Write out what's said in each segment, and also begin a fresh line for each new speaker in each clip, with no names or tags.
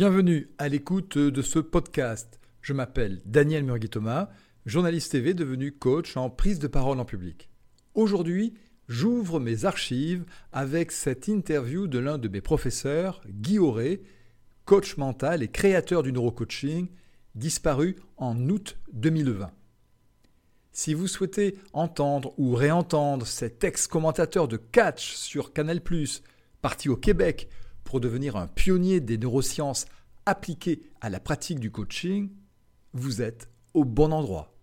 Bienvenue à l'écoute de ce podcast. Je m'appelle Daniel Murgui-Thomas, journaliste TV devenu coach en prise de parole en public. Aujourd'hui, j'ouvre mes archives avec cette interview de l'un de mes professeurs, Guy Auré, coach mental et créateur du neurocoaching, disparu en août 2020. Si vous souhaitez entendre ou réentendre cet ex-commentateur de catch sur Canal+, parti au Québec pour devenir un pionnier des neurosciences appliquées à la pratique du coaching, vous êtes au bon endroit.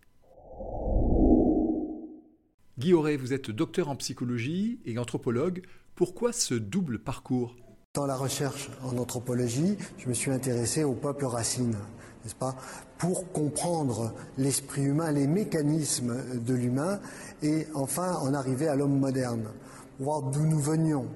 Guy Auré, vous êtes docteur en psychologie et anthropologue. Pourquoi ce double parcours?
Dans la recherche en anthropologie, je me suis intéressé au peuple racine, n'est-ce pas? Pour comprendre l'esprit humain, les mécanismes de l'humain et enfin en arriver à l'homme moderne, voir d'où nous venions,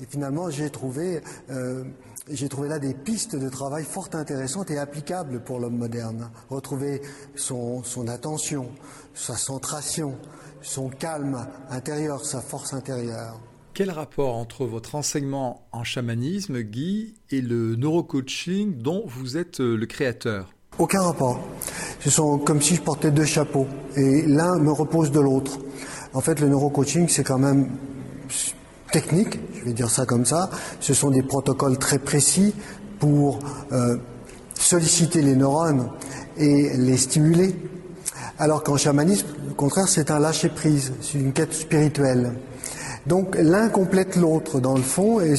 et finalement, j'ai trouvé, euh, j'ai trouvé là des pistes de travail fort intéressantes et applicables pour l'homme moderne. Retrouver son, son attention, sa centration, son calme intérieur, sa force intérieure.
Quel rapport entre votre enseignement en chamanisme, Guy, et le neurocoaching dont vous êtes euh, le créateur?
Aucun rapport. Ce sont comme si je portais deux chapeaux et l'un me repose de l'autre. En fait, le neurocoaching, c'est quand même techniques, je vais dire ça comme ça. Ce sont des protocoles très précis pour euh, solliciter les neurones et les stimuler. Alors qu'en chamanisme, au contraire, c'est un lâcher-prise, c'est une quête spirituelle. Donc l'un complète l'autre dans le fond et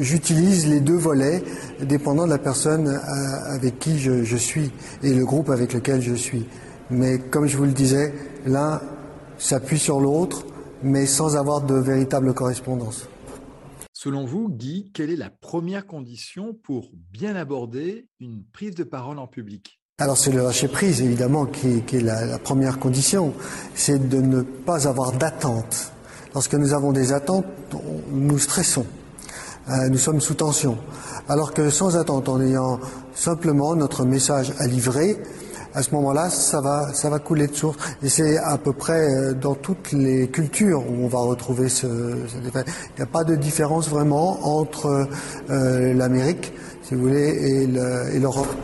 j'utilise les deux volets dépendant de la personne euh, avec qui je suis et le groupe avec lequel je suis. Mais comme je vous le disais, l'un s'appuie sur l'autre mais sans avoir de véritable correspondance.
Selon vous, Guy, quelle est la première condition pour bien aborder une prise de parole en public?
Alors c'est le lâcher prise évidemment qui, est la, première condition, c'est de ne pas avoir d'attente. Lorsque nous avons des attentes, nous stressons, euh, nous sommes sous tension. Alors que sans attente, en ayant simplement notre message à livrer, à ce moment-là, ça va, ça va couler de source. Et c'est à peu près euh, dans toutes les cultures où on va retrouver ce. Il n'y a pas de différence vraiment entre euh, l'Amérique, si vous voulez, et l'Europe.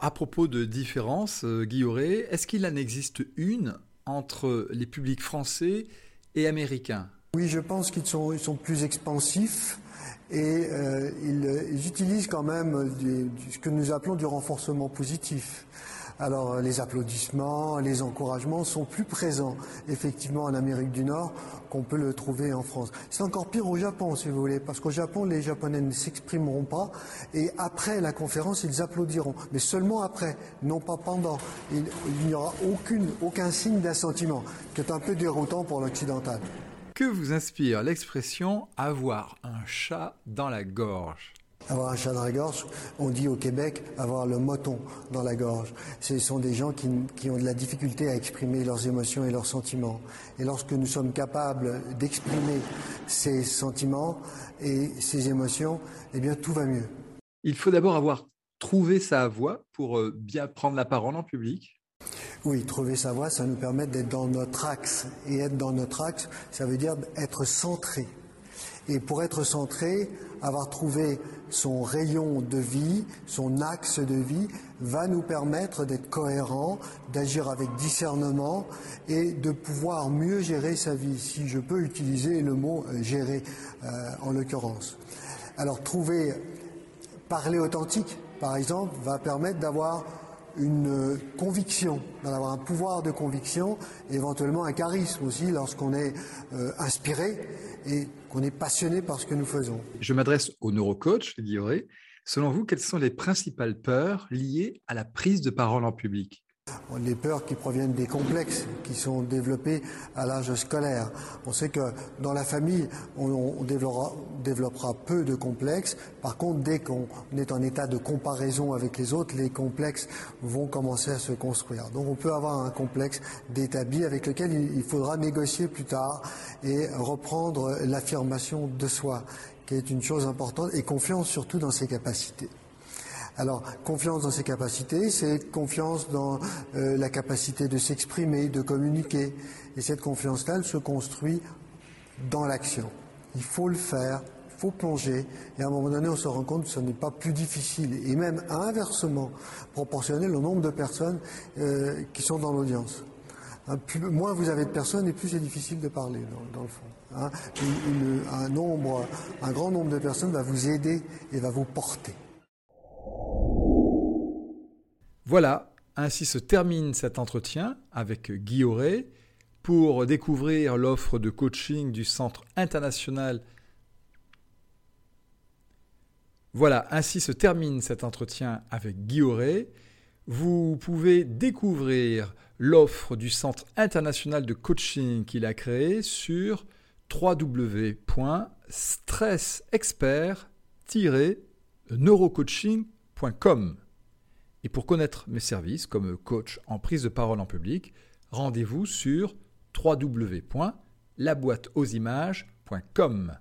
À propos de différence, euh, Guillauret, est-ce qu'il en existe une entre les publics français et américains?
Oui, je pense qu'ils sont, ils sont plus expansifs et ils, utilisent quand même ce que nous appelons du renforcement positif. Alors les applaudissements, les encouragements sont plus présents effectivement en Amérique du Nord qu'on peut le trouver en France. C'est encore pire au Japon, si vous voulez, parce qu'au Japon, les Japonais ne s'exprimeront pas et après la conférence, ils applaudiront, mais seulement après, non pas pendant. Il, n'y aura aucun signe d'assentiment, qui est un peu déroutant pour l'occidental.
Que vous inspire l'expression avoir un chat dans la gorge?
Avoir un chat dans la gorge, on dit au Québec avoir le moton dans la gorge. Ce sont des gens qui, qui, ont de la difficulté à exprimer leurs émotions et leurs sentiments. Et lorsque nous sommes capables d'exprimer ces sentiments et ces émotions, eh bien tout va mieux.
Il faut d'abord avoir trouvé sa voix pour euh, bien prendre la parole en public.
Oui, trouver sa voix, ça nous permet d'être dans notre axe. Et être dans notre axe, ça veut dire être centré. Et pour être centré, avoir trouvé son rayon de vie, son axe de vie, va nous permettre d'être cohérent, d'agir avec discernement et de pouvoir mieux gérer sa vie, si je peux utiliser le mot euh, gérer euh, en l'occurrence. Alors trouver, parler authentique, par exemple, va permettre d'avoir une conviction, d'avoir un pouvoir de conviction, éventuellement un charisme aussi lorsqu'on est euh, inspiré et qu'on est passionné par ce que nous faisons.
Je m'adresse au neurocoach, Guillaume. Selon vous, quelles sont les principales peurs liées à la prise de parole en public?
Les peurs qui proviennent des complexes qui sont développés à l'âge scolaire. On sait que dans la famille, on, développera, peu de complexes. Par contre, dès qu'on est en état de comparaison avec les autres, les complexes vont commencer à se construire. Donc on peut avoir un complexe d'établi avec lequel il faudra négocier plus tard et reprendre l'affirmation de soi, qui est une chose importante, et confiance surtout dans ses capacités. Alors, confiance dans ses capacités, c'est confiance dans euh, la capacité de s'exprimer, de communiquer. Et cette confiance-là, elle se construit dans l'action. Il faut le faire, il faut plonger. Et à un moment donné, on se rend compte que ce n'est pas plus difficile, et même inversement proportionnel au nombre de personnes euh, qui sont dans l'audience. Moins vous avez de personnes, et plus c'est difficile de parler, dans, le fond. Hein. un grand nombre de personnes va vous aider et va vous porter.
Voilà, ainsi se termine cet entretien avec Guy. Pour découvrir l'offre de coaching du Centre international voilà, ainsi se termine cet entretien avec Guy. Vous pouvez découvrir l'offre du Centre international de coaching qu'il a créé sur www.stressexpert-neurocoaching.com. Et pour connaître mes services comme coach en prise de parole en public, rendez-vous sur www.laboîteauximages.com.